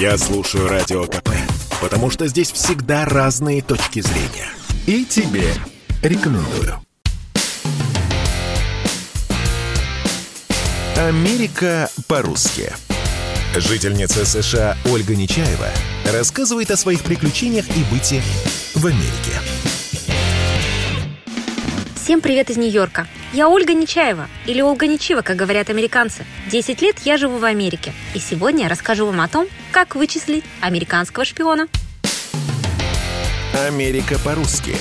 Я слушаю Радио КП, потому что здесь всегда разные точки зрения. И тебе рекомендую. Америка по-русски. Жительница США Ольга Нечаева рассказывает о своих приключениях и быте в Америке. Всем привет из Нью-Йорка. Я Ольга Нечаева, или Ольга Нечива, как говорят американцы. 10 лет я живу в Америке, и сегодня я расскажу вам о том, как вычислить американского шпиона. Америка по-русски.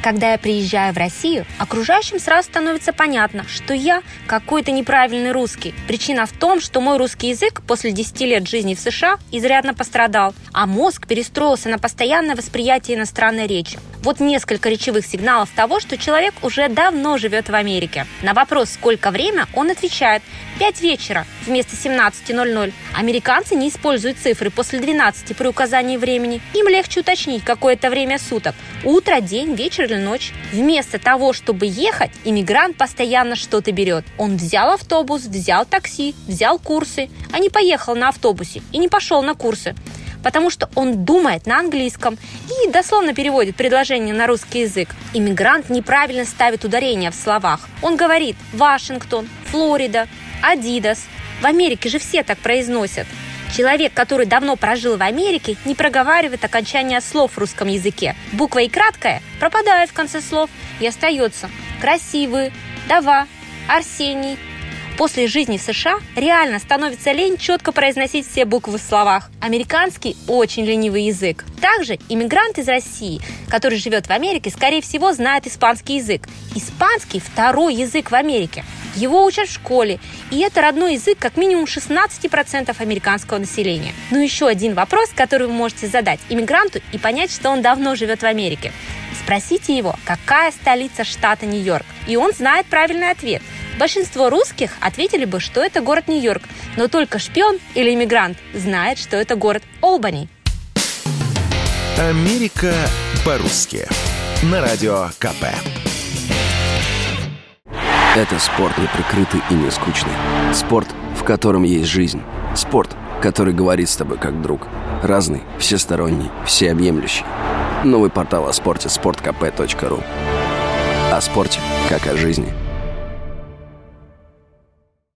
Когда я приезжаю в Россию, окружающим сразу становится понятно, что я какой-то неправильный русский. Причина в том, что мой русский язык после 10 лет жизни в США изрядно пострадал, а мозг перестроился на постоянное восприятие иностранной речи. Вот несколько речевых сигналов того, что человек уже давно живет в Америке. На вопрос, сколько время, он отвечает 5 вечера вместо 17.00. Американцы не используют цифры после 12 при указании времени. Им легче уточнить какое-то время суток. Утро, день, вечер или ночь. Вместо того, чтобы ехать, иммигрант постоянно что-то берет. Он взял автобус, взял такси, взял курсы, а не поехал на автобусе и не пошел на курсы потому что он думает на английском и дословно переводит предложение на русский язык. Иммигрант неправильно ставит ударение в словах. Он говорит «Вашингтон», «Флорида», «Адидас». В Америке же все так произносят. Человек, который давно прожил в Америке, не проговаривает окончания слов в русском языке. Буква и краткая пропадает в конце слов и остается красивый, дава, Арсений, после жизни в США реально становится лень четко произносить все буквы в словах. Американский очень ленивый язык. Также иммигрант из России, который живет в Америке, скорее всего, знает испанский язык. Испанский – второй язык в Америке. Его учат в школе, и это родной язык как минимум 16% американского населения. Ну еще один вопрос, который вы можете задать иммигранту и понять, что он давно живет в Америке. Спросите его, какая столица штата Нью-Йорк, и он знает правильный ответ – Большинство русских ответили бы, что это город Нью-Йорк, но только шпион или иммигрант знает, что это город Олбани. Америка по-русски. На радио КП. Это спорт не прикрытый и не скучный. Спорт, в котором есть жизнь. Спорт, который говорит с тобой как друг. Разный, всесторонний, всеобъемлющий. Новый портал о спорте – sportkp.ru О спорте, как о жизни –